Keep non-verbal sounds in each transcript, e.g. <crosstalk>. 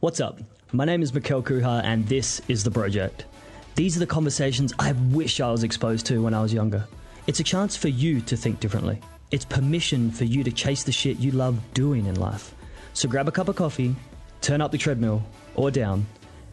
What's up? My name is Mikele Kuhar, and this is The Project. These are the conversations I wish I was exposed to when I was younger. It's a chance for you to think differently. It's permission for you to chase the shit you love doing in life. So grab a cup of coffee, turn up the treadmill, or down,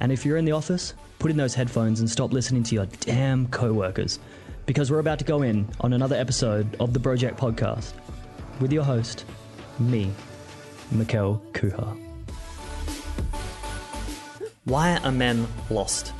and if you're in the office, put in those headphones and stop listening to your damn co-workers. Because we're about to go in on another episode of the Project Podcast with your host, me, Mikele Kuhar. Why are men lost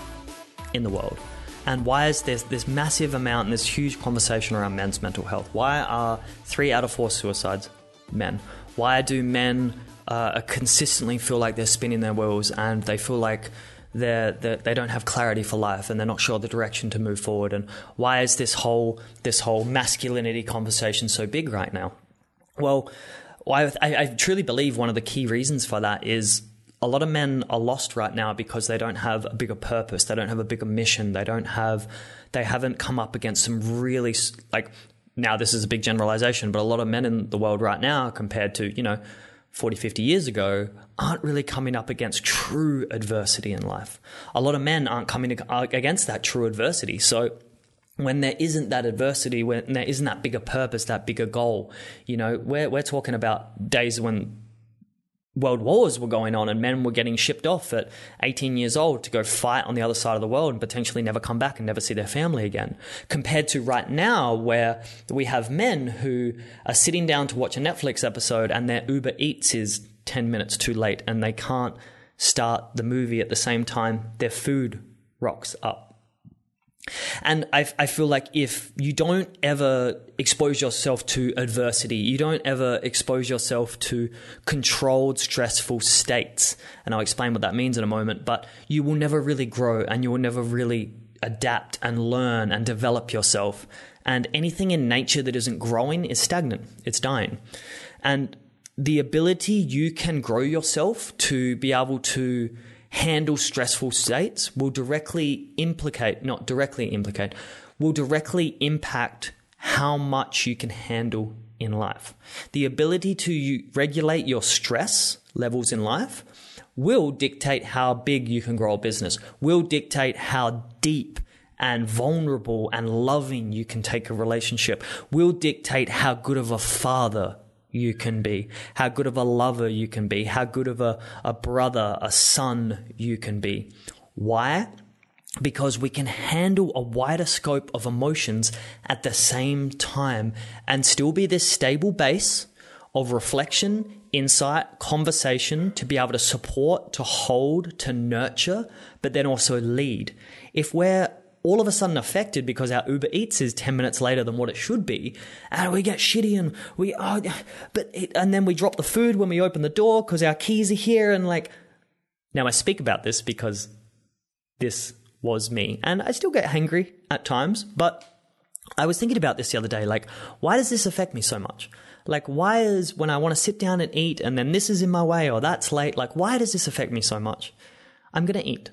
in the world? And why is there this massive amount and this huge conversation around men's mental health? Why are three out of four suicides men? Why do men uh, consistently feel like they're spinning their wheels and they feel like they're, they're, they do not have clarity for life and they're not sure the direction to move forward? And why is this whole this whole masculinity conversation so big right now? Well, I, I truly believe one of the key reasons for that is a lot of men are lost right now because they don't have a bigger purpose. They don't have a bigger mission. They don't have, they haven't come up against some really, like, now this is a big generalization, but a lot of men in the world right now compared to, you know, 40, 50 years ago aren't really coming up against true adversity in life. A lot of men aren't coming uh, against that true adversity. So when there isn't that adversity, when there isn't that bigger purpose, that bigger goal, you know, we're, we're talking about days when world wars were going on and men were getting shipped off at 18 years old to go fight on the other side of the world and potentially never come back and never see their family again. Compared to right now, where we have men who are sitting down to watch a Netflix episode and their Uber Eats is 10 minutes too late and they can't start the movie at the same time their food rocks up. And I, I feel like if you don't ever expose yourself to adversity, you don't ever expose yourself to controlled, stressful states, and I'll explain what that means in a moment, but you will never really grow and you will never really adapt and learn and develop yourself. And anything in nature that isn't growing is stagnant, it's dying. And the ability you can grow yourself to be able to handle stressful states will directly implicate, not directly implicate, will directly impact how much you can handle in life. The ability to regulate your stress levels in life will dictate how big you can grow a business, will dictate how deep and vulnerable and loving you can take a relationship, will dictate how good of a father you can be, how good of a lover you can be, how good of a, a brother, a son you can be. Why? Because we can handle a wider scope of emotions at the same time and still be this stable base of reflection, insight, conversation to be able to support, to hold, to nurture, but then also lead. If we're all of a sudden affected because our Uber Eats is 10 minutes later than what it should be. And we get shitty and we, oh, but, it, and then we drop the food when we open the door because our keys are here. And like, now I speak about this because this was me. And I still get hangry at times, but I was thinking about this the other day. Like, why does this affect me so much? Like, why is when I want to sit down and eat and then this is in my way or that's late, like, why does this affect me so much? I'm going to eat.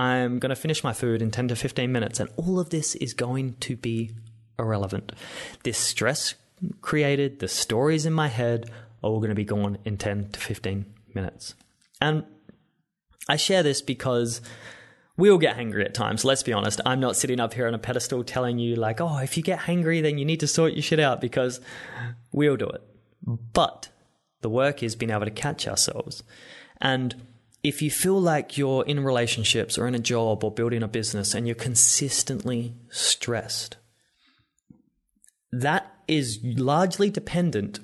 I'm going to finish my food in 10 to 15 minutes, and all of this is going to be irrelevant. This stress created, the stories in my head are all going to be gone in 10 to 15 minutes. And I share this because we all get hangry at times. Let's be honest. I'm not sitting up here on a pedestal telling you, like, oh, if you get hangry, then you need to sort your shit out because we all do it. But the work is being able to catch ourselves. And if you feel like you're in relationships or in a job or building a business and you're consistently stressed, that is largely dependent.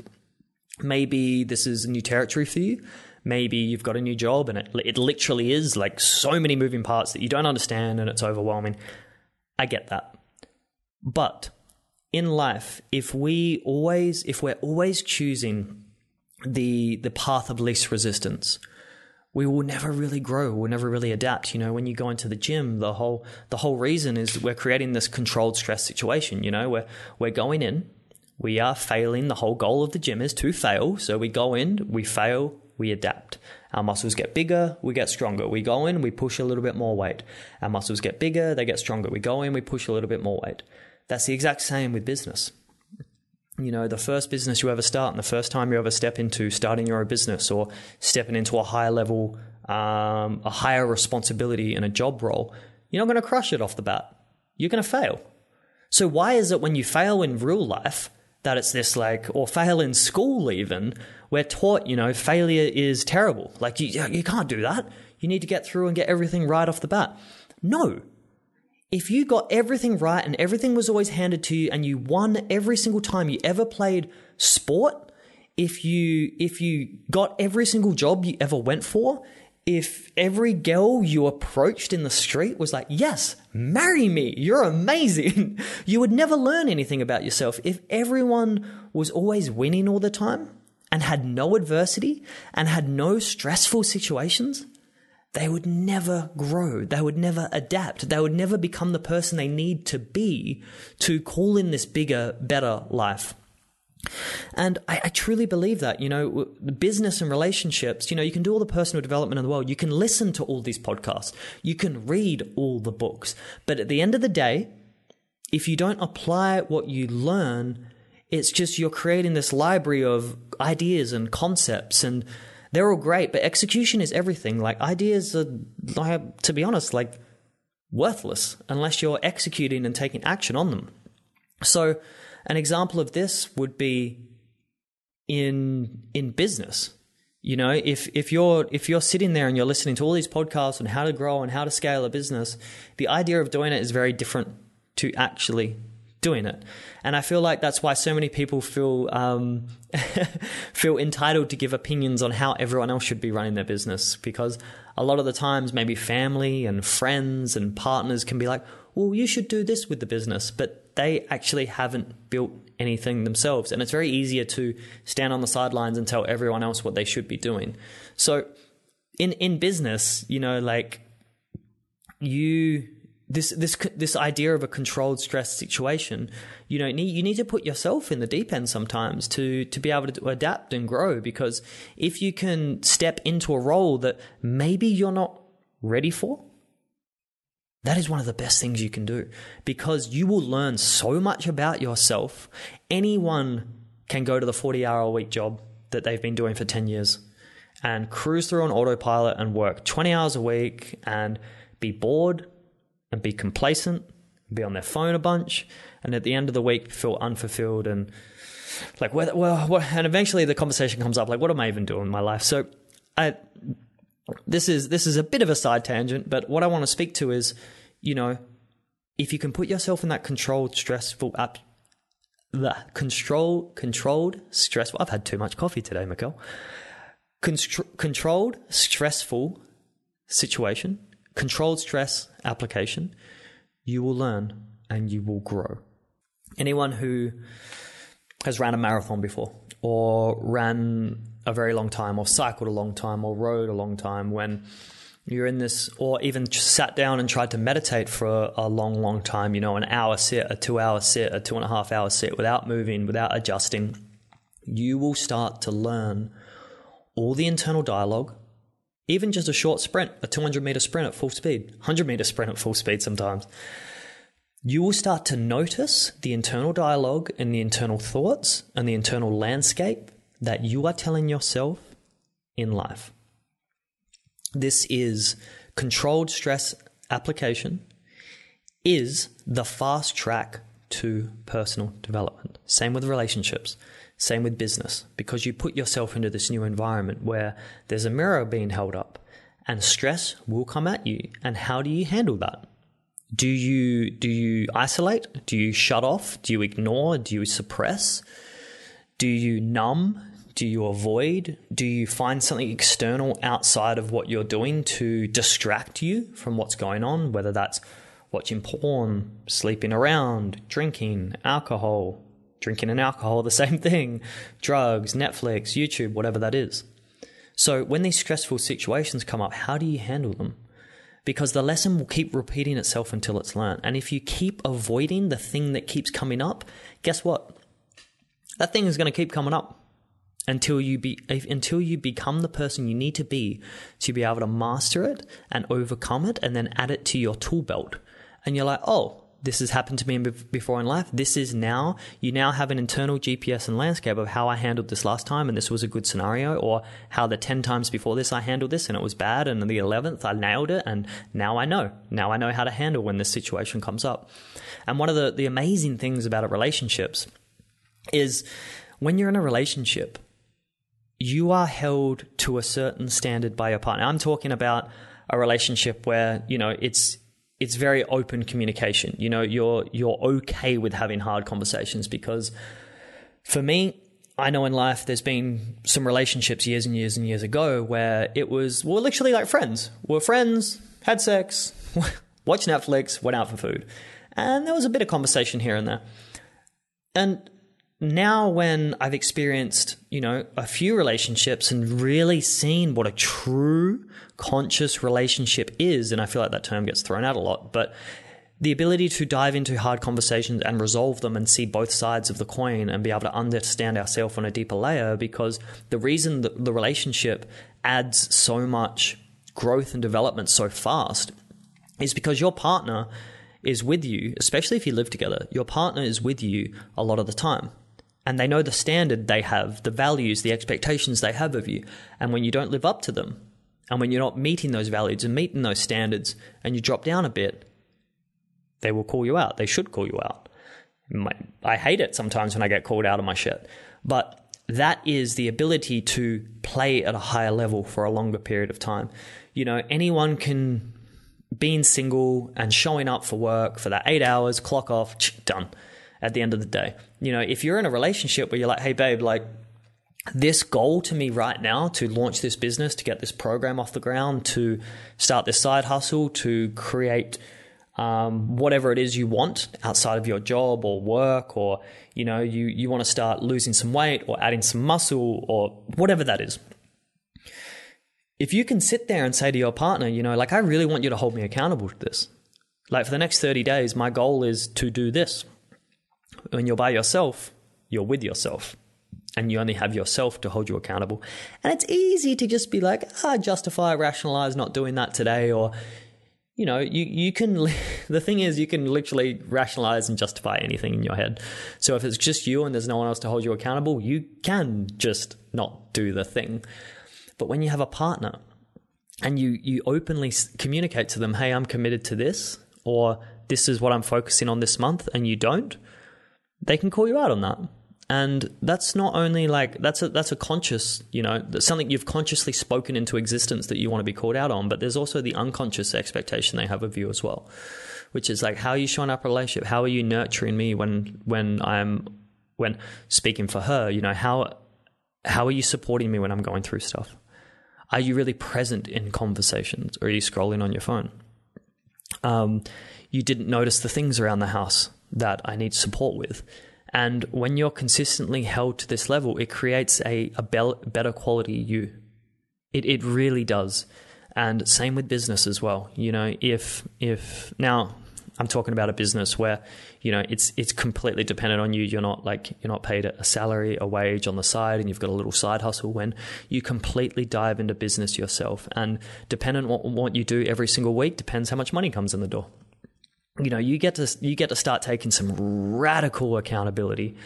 Maybe this is new territory for you. Maybe you've got a new job and it, it literally is like so many moving parts that you don't understand and it's overwhelming. I get that. But in life, if we always, if we're always choosing the, the path of least resistance, we will never really grow. We'll never really adapt. You know, when you go into the gym, the whole the whole reason is we're creating this controlled stress situation. You know, we're we're going in, we are failing. The whole goal of the gym is to fail. So we go in, we fail, we adapt. Our muscles get bigger, we get stronger. We go in, we push a little bit more weight. Our muscles get bigger, they get stronger. We go in, we push a little bit more weight. That's the exact same with business. You know, the first business you ever start and the first time you ever step into starting your own business or stepping into a higher level, um, a higher responsibility in a job role, you're not going to crush it off the bat. You're going to fail. So why is it when you fail in real life that it's this like, or fail in school even, we're taught, you know, failure is terrible. Like you, you can't do that. You need to get through and get everything right off the bat. No, if you got everything right and everything was always handed to you and you won every single time you ever played sport, if you if you got every single job you ever went for, if every girl you approached in the street was like, "Yes, marry me. You're amazing." <laughs> you would never learn anything about yourself if everyone was always winning all the time and had no adversity and had no stressful situations they would never grow. They would never adapt. They would never become the person they need to be to call in this bigger, better life. And I, I, truly believe that, you know, business and relationships, you know, you can do all the personal development in the world. You can listen to all these podcasts. You can read all the books. But at the end of the day, if you don't apply what you learn, it's just you're creating this library of ideas and concepts and they're all great, but execution is everything. Like ideas are, to be honest, like worthless unless you're executing and taking action on them. So, an example of this would be in in business. You know, if if you're if you're sitting there and you're listening to all these podcasts on how to grow and how to scale a business, the idea of doing it is very different to actually doing it. And I feel like that's why so many people feel um, <laughs> feel entitled to give opinions on how everyone else should be running their business because a lot of the times maybe family and friends and partners can be like, "Well, you should do this with the business," but they actually haven't built anything themselves, and it's very easier to stand on the sidelines and tell everyone else what they should be doing. So in in business, you know, like you this this this idea of a controlled stress situation you know you need to put yourself in the deep end sometimes to to be able to adapt and grow because if you can step into a role that maybe you're not ready for that is one of the best things you can do because you will learn so much about yourself. Anyone can go to the 40 hour a week job that they've been doing for 10 years and cruise through on autopilot and work 20 hours a week and be bored and be complacent, be on their phone a bunch, and at the end of the week feel unfulfilled and like well, well, and eventually the conversation comes up like, what am I even doing in my life? So, I this is this is a bit of a side tangent, but what I want to speak to is, you know, if you can put yourself in that controlled, stressful app, the control controlled, stressful. I've had too much coffee today. Constr- controlled, stressful situation controlled stress application, you will learn and you will grow. Anyone who has ran a marathon before, or ran a very long time, or cycled a long time, or rode a long time, when you're in this, or even sat down and tried to meditate for a, a long, long time, you know, an hour sit, a two hour sit, a two and a half hour sit without moving, without adjusting, you will start to learn all the internal dialogue even just a short sprint, a 200 meter sprint at full speed, 100 meter sprint at full speed sometimes, you will start to notice the internal dialogue and the internal thoughts and the internal landscape that you are telling yourself in life. This is controlled stress application is the fast track to personal development. Same with relationships. Same with business, because you put yourself into this new environment where there's a mirror being held up and stress will come at you. And how do you handle that? Do you do you isolate? Do you shut off? Do you ignore? Do you suppress? Do you numb? Do you avoid? Do you find something external outside of what you're doing to distract you from what's going on, whether that's watching porn, sleeping around, drinking, alcohol, drinking and alcohol, the <laughs> same thing, drugs, Netflix, YouTube, whatever that is. So when these stressful situations come up, how do you handle them? Because the lesson will keep repeating itself until it's learned. And if you keep avoiding the thing that keeps coming up, guess what? That thing is going to keep coming up until you be until you become the person you need to be to be able to master it and overcome it and then add it to your tool belt. And you're like, "Oh, This has happened to me before in life. This is now, you now have an internal GPS and landscape of how I handled this last time and this was a good scenario, or how the 10 times before this I handled this and it was bad, and the 11th I nailed it, and now I know. Now I know how to handle when this situation comes up. And one of the, the amazing things about relationships is when you're in a relationship, you are held to a certain standard by your partner. I'm talking about a relationship where, you know, it's it's very open communication. You know, you're you're okay with having hard conversations because for me, I know in life there's been some relationships years and years and years ago where it was well literally like friends. We're friends, had sex, <laughs> watched Netflix, went out for food. And there was a bit of conversation here and there. And now when I've experienced, you know, a few relationships and really seen what a true conscious relationship is, and I feel like that term gets thrown out a lot, but the ability to dive into hard conversations and resolve them and see both sides of the coin and be able to understand ourselves on a deeper layer because the reason that the relationship adds so much growth and development so fast is because your partner is with you, especially if you live together, your partner is with you a lot of the time and they know the standard they have, the values, the expectations they have of you. And when you don't live up to them, and when you're not meeting those values and meeting those standards, and you drop down a bit, they will call you out. They should call you out. I hate it sometimes when I get called out of my shit. But that is the ability to play at a higher level for a longer period of time. You know, anyone can, being single and showing up for work for that eight hours, clock off, done at the end of the day. You know, if you're in a relationship where you're like, hey, babe, like, this goal to me right now to launch this business, to get this program off the ground, to start this side hustle, to create um, whatever it is you want outside of your job or work, or you know, you you want to start losing some weight or adding some muscle or whatever that is. If you can sit there and say to your partner, you know, like I really want you to hold me accountable to this. Like for the next 30 days, my goal is to do this when you're by yourself, you're with yourself and you only have yourself to hold you accountable. And it's easy to just be like, ah, justify, rationalize not doing that today. Or, you know, you, you can, <laughs> the thing is, you can literally rationalize and justify anything in your head. So if it's just you and there's no one else to hold you accountable, you can just not do the thing. But when you have a partner and you, you openly communicate to them, hey, I'm committed to this, or this is what I'm focusing on this month, and you don't, they can call you out on that. And that's not only like that's a that's a conscious, you know, something you've consciously spoken into existence that you want to be called out on, but there's also the unconscious expectation they have of you as well. Which is like how are you showing up a relationship? How are you nurturing me when when I'm when speaking for her, you know, how how are you supporting me when I'm going through stuff? Are you really present in conversations or are you scrolling on your phone? Um, you didn't notice the things around the house that I need support with. And when you're consistently held to this level, it creates a, a better quality you. It, it really does. And same with business as well. You know, if, if now I'm talking about a business where, you know, it's, it's completely dependent on you. You're not like, you're not paid a salary, a wage on the side, and you've got a little side hustle when you completely dive into business yourself. And dependent on what you do every single week depends how much money comes in the door you know, you get to you get to start taking some radical accountability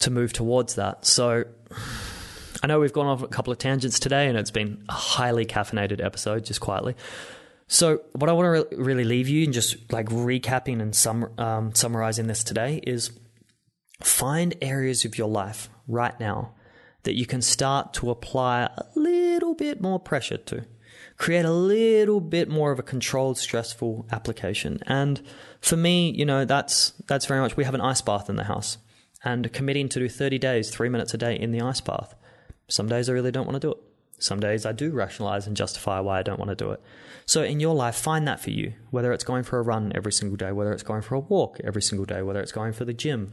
to move towards that. So I know we've gone off a couple of tangents today, and it's been a highly caffeinated episode, just quietly. So, what I want to re- really leave you and just like recapping and sum- um, summarizing this today is find areas of your life right now that you can start to apply a little bit more pressure to create a little bit more of a controlled, stressful application. And for me, you know, that's that's very much we have an ice bath in the house, and committing to do 30 days, three minutes a day in the ice bath. Some days I really don't want to do it. Some days I do rationalize and justify why I don't want to do it. So in your life, find that for you, whether it's going for a run every single day, whether it's going for a walk every single day, whether it's going for the gym,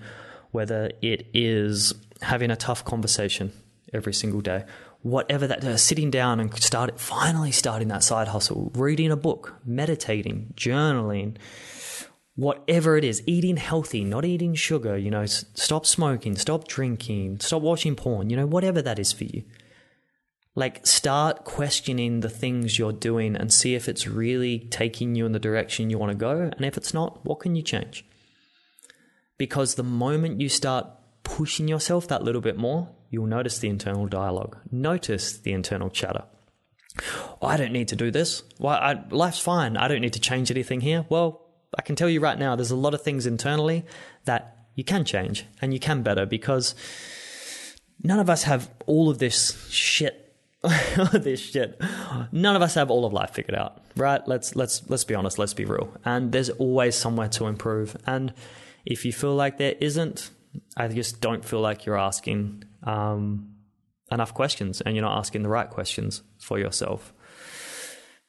whether it is having a tough conversation every single day, whatever that uh, sitting down and start finally starting that side hustle reading a book meditating journaling whatever it is eating healthy not eating sugar you know stop smoking stop drinking stop watching porn you know whatever that is for you Like, start questioning the things you're doing and see if it's really taking you in the direction you want to go. And if it's not, what can you change? Because the moment you start pushing yourself that little bit more, you'll notice the internal dialogue, notice the internal chatter. Oh, I don't need to do this. Well, I, life's fine. I don't need to change anything here. Well, I can tell you right now, there's a lot of things internally that you can change and you can better because none of us have all of this shit <laughs> this shit. None of us have all of life figured out, right? Let's let's let's be honest. Let's be real. And there's always somewhere to improve. And if you feel like there isn't, I just don't feel like you're asking um, enough questions, and you're not asking the right questions for yourself.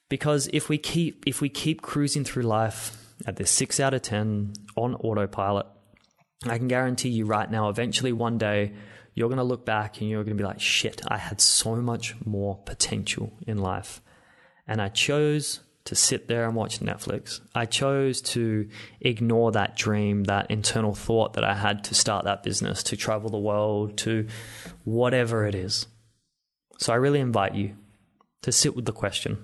Because if we keep if we keep cruising through life at this six out of ten on autopilot, I can guarantee you right now, eventually one day you're going to look back and you're going to be like, shit, I had so much more potential in life. And I chose to sit there and watch Netflix. I chose to ignore that dream, that internal thought that I had to start that business, to travel the world, to whatever it is. So I really invite you to sit with the question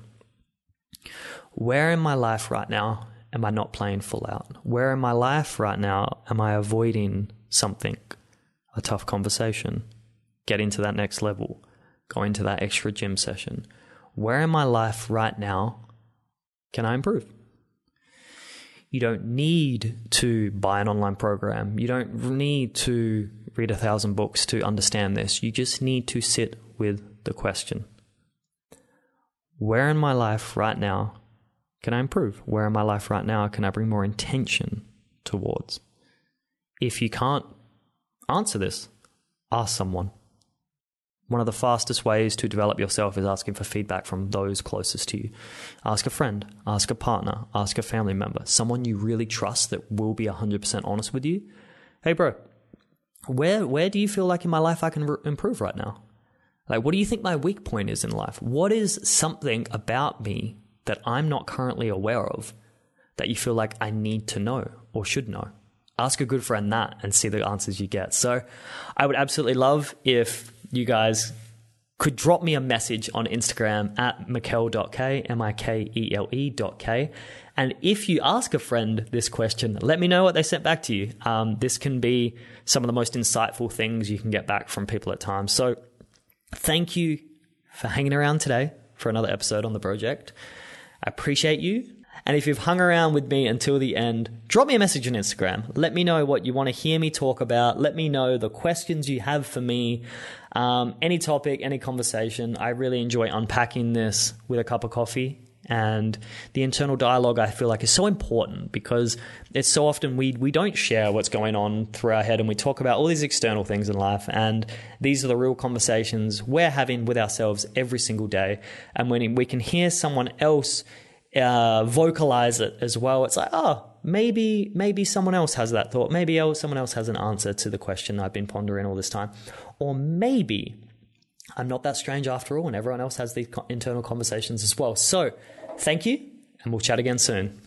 Where in my life right now am I not playing full out? Where in my life right now am I avoiding something? a tough conversation, get into that next level, go into that extra gym session. Where in my life right now can I improve? You don't need to buy an online program. You don't need to read a thousand books to understand this. You just need to sit with the question Where in my life right now can I improve? Where in my life right now can I bring more intention towards? If you can't answer this. Ask someone. One of the fastest ways to develop yourself is asking for feedback from those closest to you. Ask a friend, ask a partner, ask a family member, someone you really trust that will be 100% honest with you. Hey, bro, where, where do you feel like in my life I can re- improve right now? Like, what do you think my weak point is in life? What is something about me that I'm not currently aware of that you feel like I need to know or should know? ask a good friend that and see the answers you get. So I would absolutely love if you guys could drop me a message on Instagram at mikele.k, M-I-K-E-L-E dot K. And if you ask a friend this question, let me know what they sent back to you. Um, this can be some of the most insightful things you can get back from people at times. So thank you for hanging around today for another episode on the project. I appreciate you. And if you've hung around with me until the end, drop me a message on Instagram. Let me know what you want to hear me talk about. Let me know the questions you have for me. Um, any topic, any conversation. I really enjoy unpacking this with a cup of coffee. And the internal dialogue, I feel like, is so important because it's so often we, we don't share what's going on through our head and we talk about all these external things in life. And these are the real conversations we're having with ourselves every single day. And when we can hear someone else uh, vocalize it as well. It's like, oh, maybe maybe someone else has that thought. Maybe someone else has an answer to the question I've been pondering all this time, or maybe I'm not that strange after all, and everyone else has these internal conversations as well. So, thank you, and we'll chat again soon.